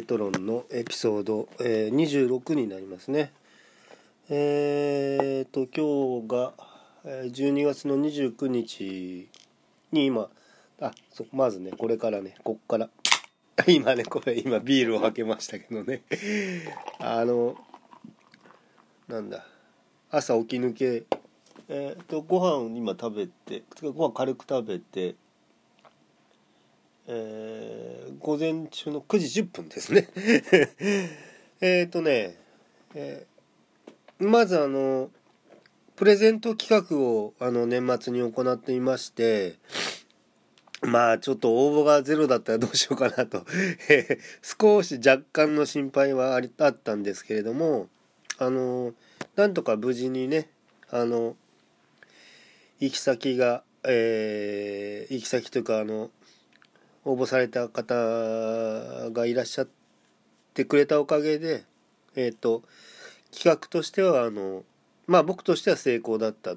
備えと論備えと論のエピソード、えー、26になりますね。えー、と今日が12月の29日に今あそうまずねこれからねこっから。今ねこれ今ビールを開けましたけどね。あのなんだ朝起き抜け。えー、とご飯を今食べてご飯軽く食べてえー午前中の9時10分ですね。えっとね、えーまずあのプレゼント企画をあの年末に行っていましてまあちょっと応募がゼロだったらどうしようかなと。少し若干の心配はありあったんですけれどもあのなんとか無事にねあの行き先が、えー行き先というかあの応募された方がいらっしゃってくれたおかげでえっ、と企画としてはあのまあ僕としては成功だったっ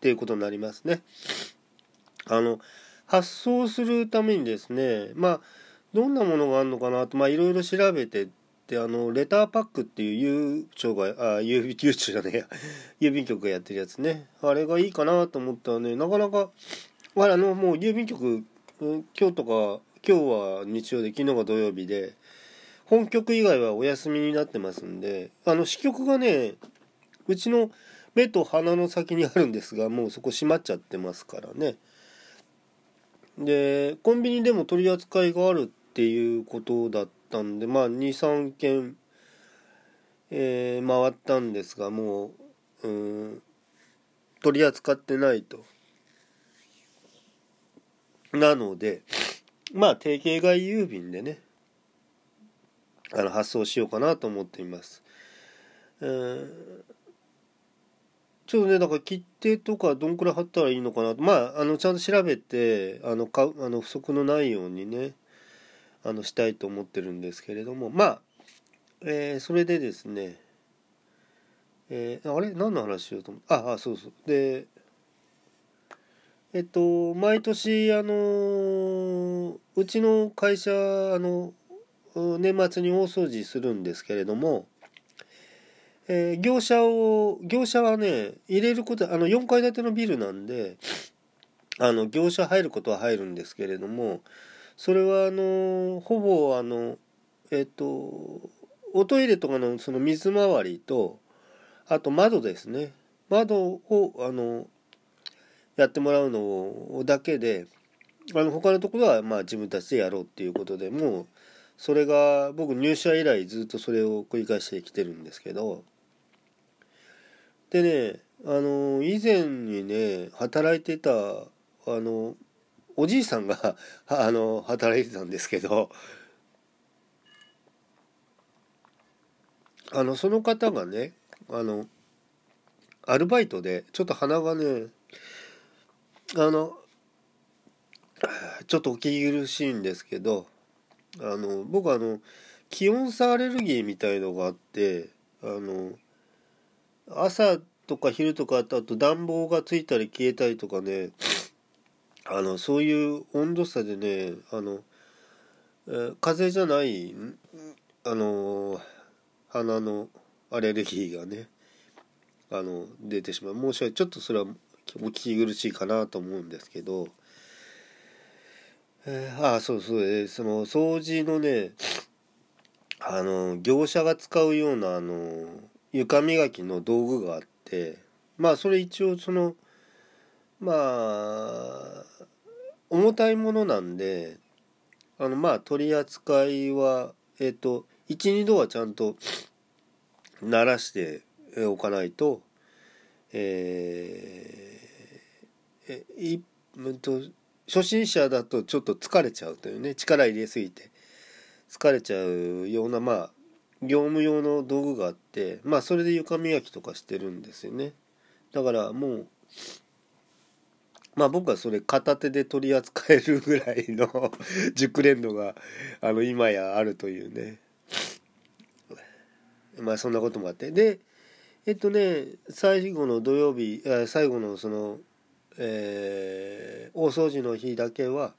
ていうことになりますね。あの発送するためにですねまあどんなものがあるのかなとまあいろいろ調べてってあのレターパックっていう郵庁があ郵郵庁じゃねえや 郵便局がやってるやつねあれがいいかなと思ったらねなかなかああのもう郵便局今日とか今日は日曜で昨日が土曜日で本局以外はお休みになってますんであの支局がねうちの目と鼻の先にあるんですがもうそこ閉まっちゃってますからね。でコンビニでも取り扱いがあるっていうことだったんでまあ23軒、えー回ったんですがもううん取り扱ってないと。なのでまあ定型外郵便でねあの発送しようかなと思っています。えーちょっとねだから切手とかどんくらい貼ったらいいのかなと。まああのちゃんと調べてあのかあの不足のないようにねあのしたいと思ってるんですけれども。まあ、えーそれでですねえーあれ？何の話しようと思ってああそうそう。でえっと毎年あのうちの会社あの年末に大掃除するんですけれども、えー業者を業者はね入れることあの4階建てのビルなんであの業者入ることは入るんですけれどもそれはあのほぼあのえっとおトイレとかのその水回りとあと窓ですね。窓をあのやってもらうのだけであの他のところはまあ自分たちでやろうっていうことでもうそれが僕入社以来ずっとそれを繰り返してきてるんですけど。でねあの以前にね働いてたあのおじいさんが あの働いてたんですけど。あのその方がねあのアルバイトでちょっと鼻がねあのちょっとお聞き苦しいんですけどあの僕あの気温差アレルギーみたいのがあってあの朝とか昼とかあとあと暖房がついたり消えたりとかねあのそういう温度差でねあの、えー風邪じゃないあの鼻のアレルギーがねあの出てしまう。申し訳ちょっとそれはお聞き苦しいかなと思うんですけど。えーああそうそう、えーその掃除のねあの業者が使うようなあの床磨きの道具があってまあそれ一応そのまあ重たいものなんであのまあ取り扱いはえっ、と12度はちゃんと鳴らしておかないとえーえいうんと初心者だとちょっと疲れちゃうというね力入れすぎて。疲れちゃうようなまあ業務用の道具があってまあそれで床磨きとかしてるんですよね。だからもうまあ僕はそれ片手で取り扱えるぐらいの 熟練度があの今やあるというね。まあそんなこともあって。でえっとね最後の土曜日最後のそのえー大掃除の日だけは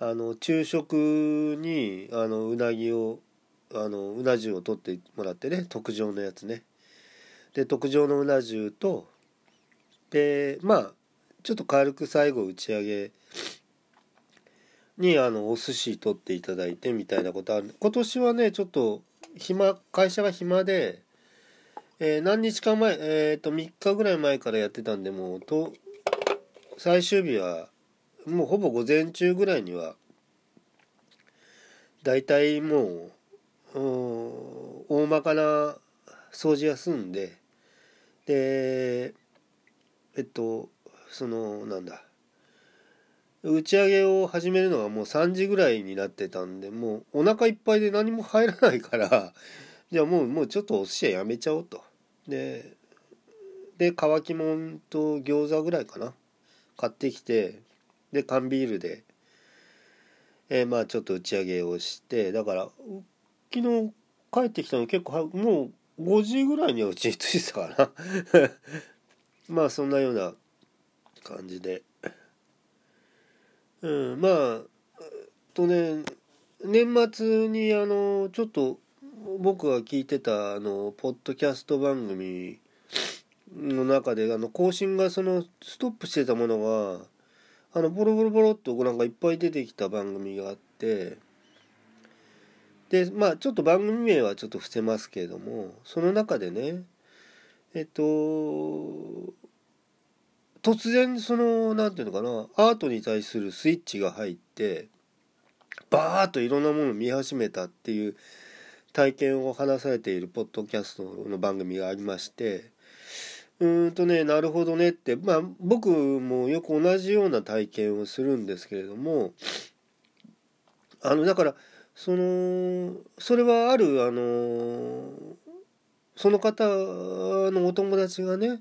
あの昼食にあのうなぎをあのうな重を取ってもらってね特上のやつね。で特上のうな重とでまあちょっと軽く最後打ち上げにあのお寿司取っていただいてみたいなことある。今年はねちょっと暇会社が暇で、えー、何日か前えっ、ー、と3日ぐらい前からやってたんでもうと最終日はもうほぼ午前中ぐらいには大体もう大まかな掃除は済んででえっとそのなんだ打ち上げを始めるのがもう3時ぐらいになってたんでもうお腹いっぱいで何も入らないからじゃあもうもうちょっとお寿司はやめちゃおうと。でで乾きもんと餃子ぐらいかな。買ってきてで缶ビールで、えー、まあちょっと打ち上げをしてだから昨日帰ってきたの結構もう5時ぐらいにはうちに着いてたかな。まあそんなような感じで。うんまあとね年末にあのちょっと僕が聞いてたあのポッドキャスト番組の中であの更新がそのストップしてたものがあのボロボロボロっとなんかいっぱい出てきた番組があってでまあちょっと番組名はちょっと伏せますけれどもその中でねえっと突然その何て言うのかなアートに対するスイッチが入ってバーッといろんなものを見始めたっていう体験を話されているポッドキャストの番組がありましてうーんとねなるほどねってまあ僕もよく同じような体験をするんですけれどもあのだからそのそれはあるあのその方のお友達がね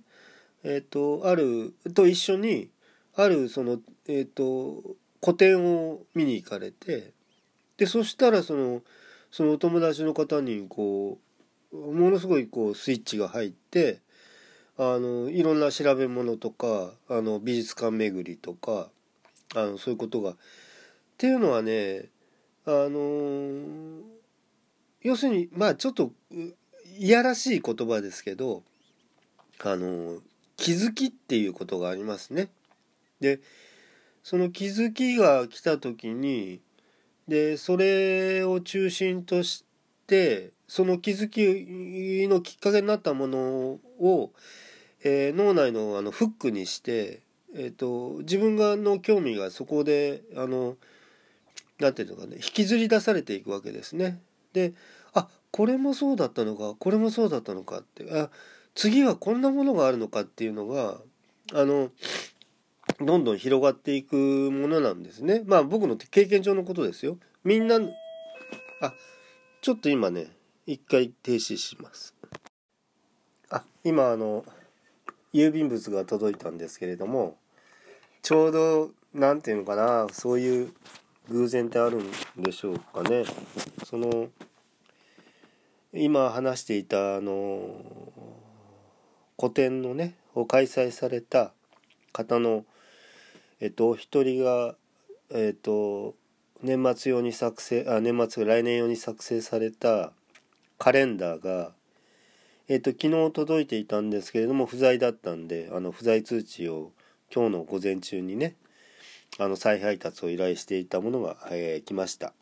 えっ、とあると一緒にあるそのえっ、と個展を見に行かれてでそしたらそのそのお友達の方にこうものすごいこうスイッチが入ってあのいろんな調べ物とかあの美術館巡りとかあのそういうことが。っていうのはねあの要するにまあちょっといやらしい言葉ですけどあの気づきっていうことがありますね。でその気づきが来た時にでそれを中心としてその気づきのきっかけになったものを、えー、脳内のあのフックにして、えーと、自分がの興味がそこであのなんていうのかね引きずり出されていくわけですね。であこれもそうだったのかこれもそうだったのかってあ次はこんなものがあるのかっていうのがあのどんどん広がっていくものなんですねまあ僕の経験上のことですよみんなあちょっと今ね一回停止します。あ今あの郵便物が届いたんですけれどもちょうど何ていうのかなそういう偶然ってあるんでしょうかね。その今話していたあの個展のねを開催された方のえっとお一人がえっと年末用に作成あ年末来年用に作成されたカレンダーがえっと昨日届いていたんですけれども不在だったんであの不在通知を今日の午前中にねあの再配達を依頼していたものが、えー、来ました。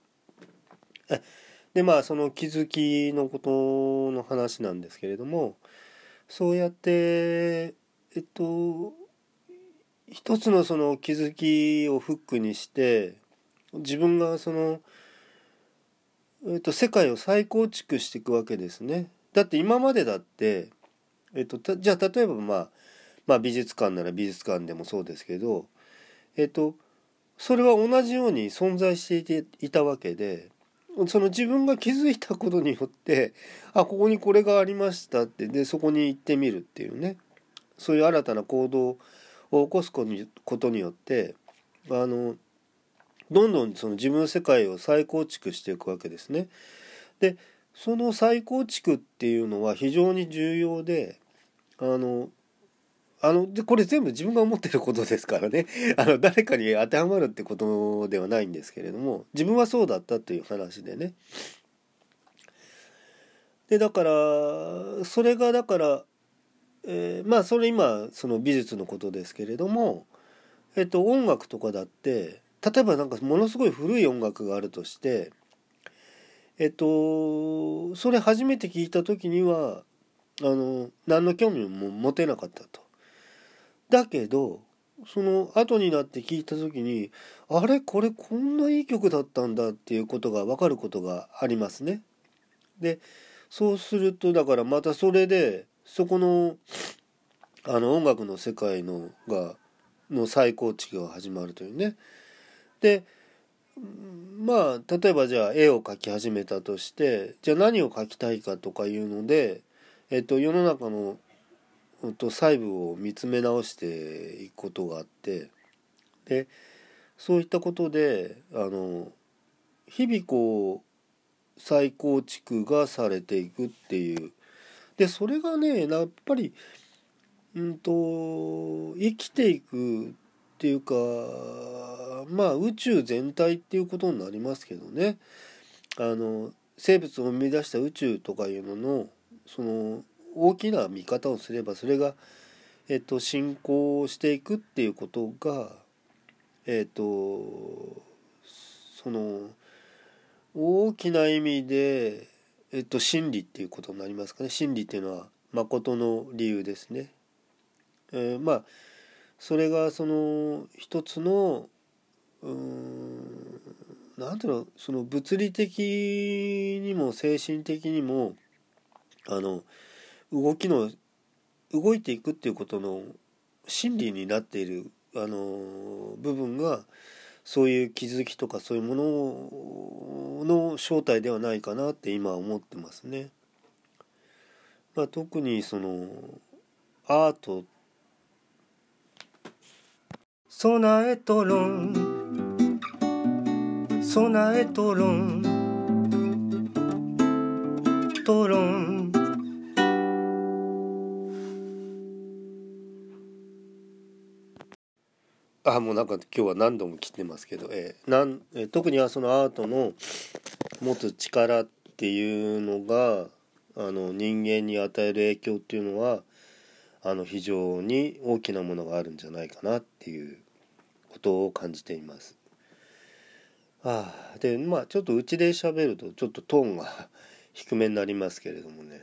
でまあその気づきのことの話なんですけれどもそうやってえっと一つのその気づきをフックにして自分がその、えっと、世界を再構築していくわけですね。だって今までだって、えっと、じゃあ例えば、まあ、まあ美術館なら美術館でもそうですけど、えっと、それは同じように存在していていたわけでその自分が気づいたことによってあここにこれがありましたってでそこに行ってみるっていうねそういう新たな行動を起こすことによってあのどんどんその自分の世界を再構築していくわけですね。でその再構築っていうのは非常に重要であのあのでこれ全部自分が思ってることですからね あの誰かに当てはまるってことではないんですけれども自分はそうだったという話でねでだからそれがだから、えー、まあそれ今その美術のことですけれども、えっと、音楽とかだって例えばなんかものすごい古い音楽があるとしてえっとそれ初めて聞いた時にはあの何の興味も持てなかったと。だけどその後になって聞いた時にあれ？これこんないい曲だったんだっていうことが分かることがありますね。でそうするとだからまたそれでそこのあの音楽の世界のがの再構築が始まるというね。でまあ例えばじゃあ絵を描き始めたとしてじゃあ何を描きたいかとかいうので、えっと、世の中の、えっと、細部を見つめ直していくことがあってでそういったことであの日々こう再構築がされていくっていう。でそれがねやっぱりうんと生きていくっていうかまあ宇宙全体っていうことになりますけどねあの生物を生み出した宇宙とかいうののその大きな見方をすればそれが、えっと、進行していくっていうことがえっとその大きな意味で、えっと、真理っていうことになりますかね真理っていうのは誠の理由ですね。えー、まあそれがその一つのうんなんていうのその物理的にも精神的にもあの動きの動いていくっていうことの真理になっているあの部分がそういう気づきとかそういうものの正体ではないかなって今は思ってますね。まあ、特にそのアート備えとろん。備えとろん。とろん。あもうなんか今日は何度も切ってますけど、えーなんえー、特にはそのアートの持つ力っていうのがあの人間に与える影響っていうのはあの非常に大きなものがあるんじゃないかなっていうことを感じています。ああでまあちょっとうちで喋るとちょっとトーンが低めになりますけれどもね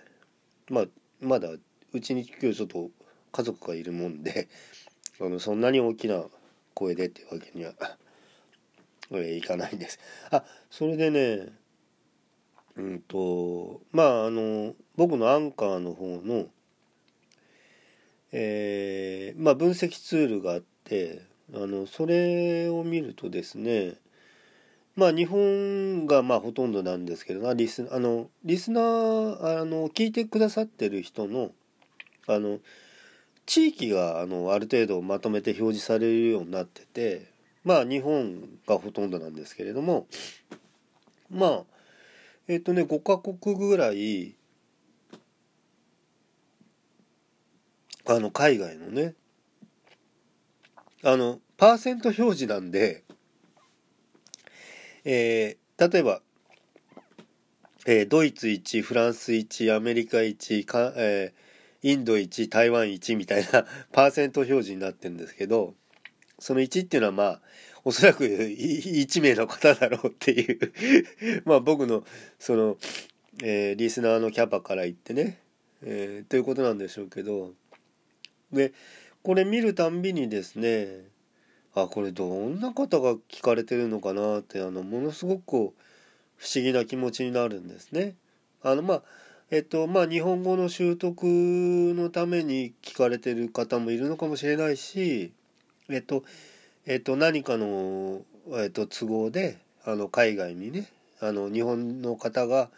まあまだうちに今日ちょっと家族がいるもんで あのそんなに大きな声でってわけには、えいかないんです。あそれでねうんとまああの僕のアンカーの方のえー、まあ分析ツールがあってあのそれを見るとですねまあ日本がまあほとんどなんですけどリスあのリスナーあの聞いてくださってる人のあの地域があのある程度まとめて表示されるようになっててまあ日本がほとんどなんですけれどもまあえっ、とね5カ国ぐらいあの海外のねあのパーセント表示なんで、えー、例えば、えー、ドイツ1フランス1アメリカ1か、えー、インド1台湾1みたいな パーセント表示になってるんですけどその1っていうのはまあおそらく 1名の方だろうっていう。まあ僕のその、えー、リスナーのキャパから言ってね、えー、ということなんでしょうけど。でこれ見るたんびにですねあこれどんな方が聞かれてるのかなってあのものすごく不思議な気持ちになるんですね。あのまあえっとまあ日本語の習得のために聞かれてる方もいるのかもしれないしえっとえっと何かの、えっと、都合であの海外にねあの日本の方が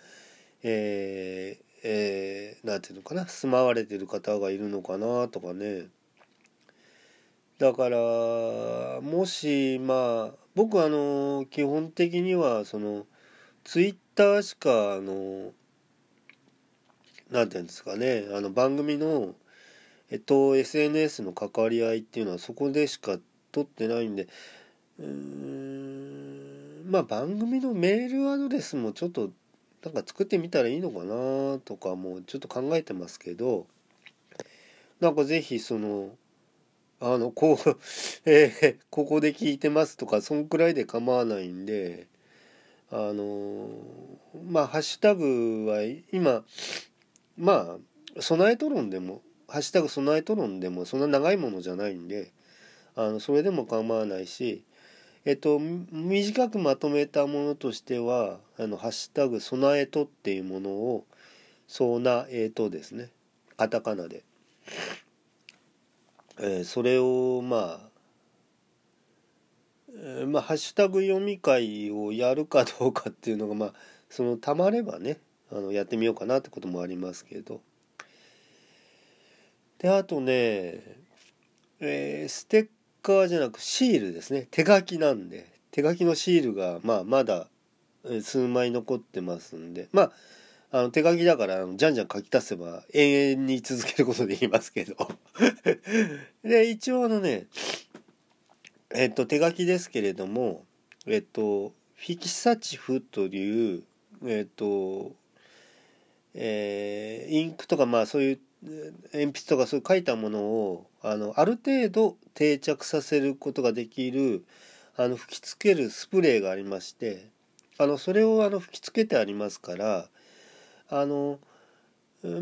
えー、えー、て言うのかな住まわれてる方がいるのかなとかねだからもしまあ僕あの基本的にはそのツイッターしかあのなんていうんですかねあの番組のえっと SNS の関わり合いっていうのはそこでしか取ってないんでうんまあ番組のメールアドレスもちょっとなんか作ってみたらいいのかなとかもちょっと考えてますけどなんかぜひそのあのこう、えー、ここで聞いてますとかそんくらいで構わないんであのまあハッシュタグは今まあ備えとるんでも「ハッシュタグ備えとるんでもそんな長いものじゃないんであのそれでも構わないしえっと短くまとめたものとしては「あのハッシュタグ備えと」っていうものを「そうなえと」ですねカタカナで、えー、それをまあえー、まあ、ハッシュタグ読み会をやるかどうかっていうのがまあそのたまればねあのやってみようかなってこともありますけど。であとね、えー、ステッカーじゃなくシールですね。手書きなんで。手書きのシールが、まあ、まだ数枚残ってますんで。まああの手書きだからじゃんじゃん書き足せば永遠に続けることできますけど。で一応あのねえっと手書きですけれどもえっとフィキサチフというえっとえー、インクとかまあそういう鉛筆とかそういう書いたものをあのある程度定着させることができるあの吹きつけるスプレーがありましてあのそれをあの吹きつけてありますからあの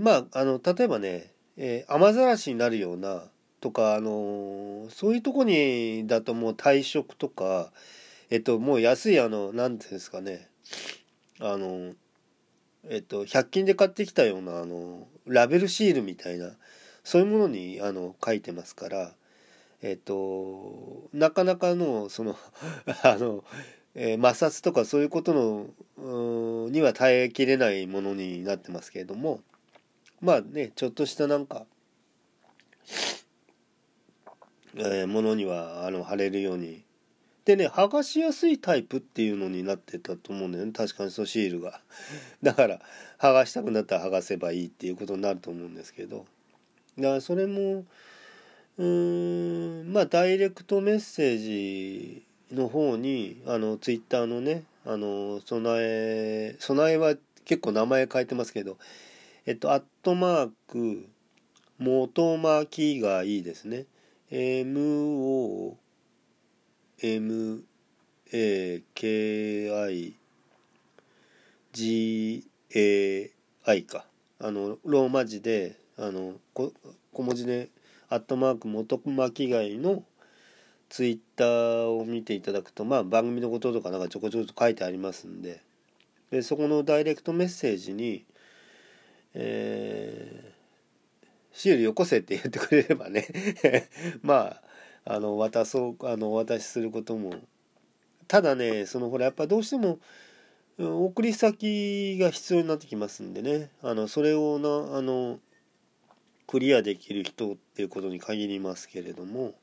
まああの例えばね、えー、雨ざらしになるようなとかあのそういうとこにだともう退職とかえっともう安いあの何ていうんですかねあのえっと、100均で買ってきたようなあのラベルシールみたいなそういうものにあの書いてますからえっとなかなかのその あの、えー、摩擦とかそういうことのには耐えきれないものになってますけれどもまあねちょっとしたなんか、えー、ものにはあの貼れるように。でね剥がしやすいタイプっていうのになってたと思うんだよね。確かにそのシールが。だから剥がしたくなったら剥がせばいいっていうことになると思うんですけど。だからそれもうーんまあダイレクトメッセージの方にあのツイッターのねあの備え備えは結構名前変えてますけどえっとアットマーク元巻がいいですね。MO M A K I G A I か。あのローマ字であの小文字でアットマーク元巻貝のツイッターを見ていただくとまあ番組のこととかなんかちょこちょこと書いてありますんででそこのダイレクトメッセージにえー、シールよこせって言ってくれればね まああの渡そうあのお渡しすることもただねそのほらやっぱどうしても送り先が必要になってきますんでねあのそれをなあのクリアできる人っていうことに限りますけれども、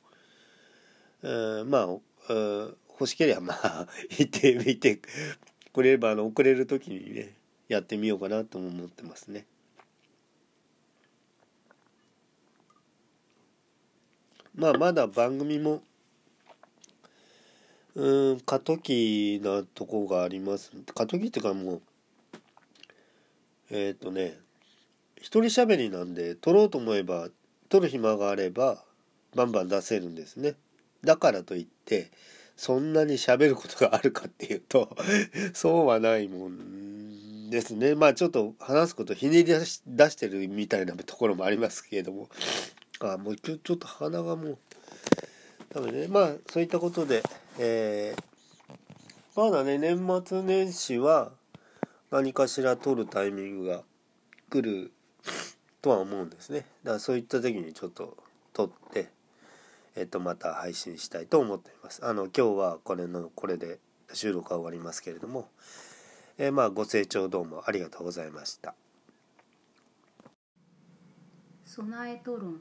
えー、まあ、えー、欲しければまあ 行ってみてくれればあの送れる時にねやってみようかなとも思ってますね。まあまだ番組もうん過渡期なとこがあります過渡期っていうかもうえっ、ー、とね一人喋りなんで撮ろうと思えば撮る暇があればバンバン出せるんですねだからといってそんなに喋ることがあるかっていうと そうはないもんですね。まあちょっと話すことひねり出し出してるみたいなところもありますけれども。かもう今日ちょっと鼻がもう多分ねまあそういったことでえー、まだね年末年始は何かしら撮るタイミングが来るとは思うんですね。だからそういった時にちょっと撮ってえっと、また配信したいと思っています。あの今日はこれのこれで収録は終わりますけれども、えー、まあご清聴どうもありがとうございました。備えと論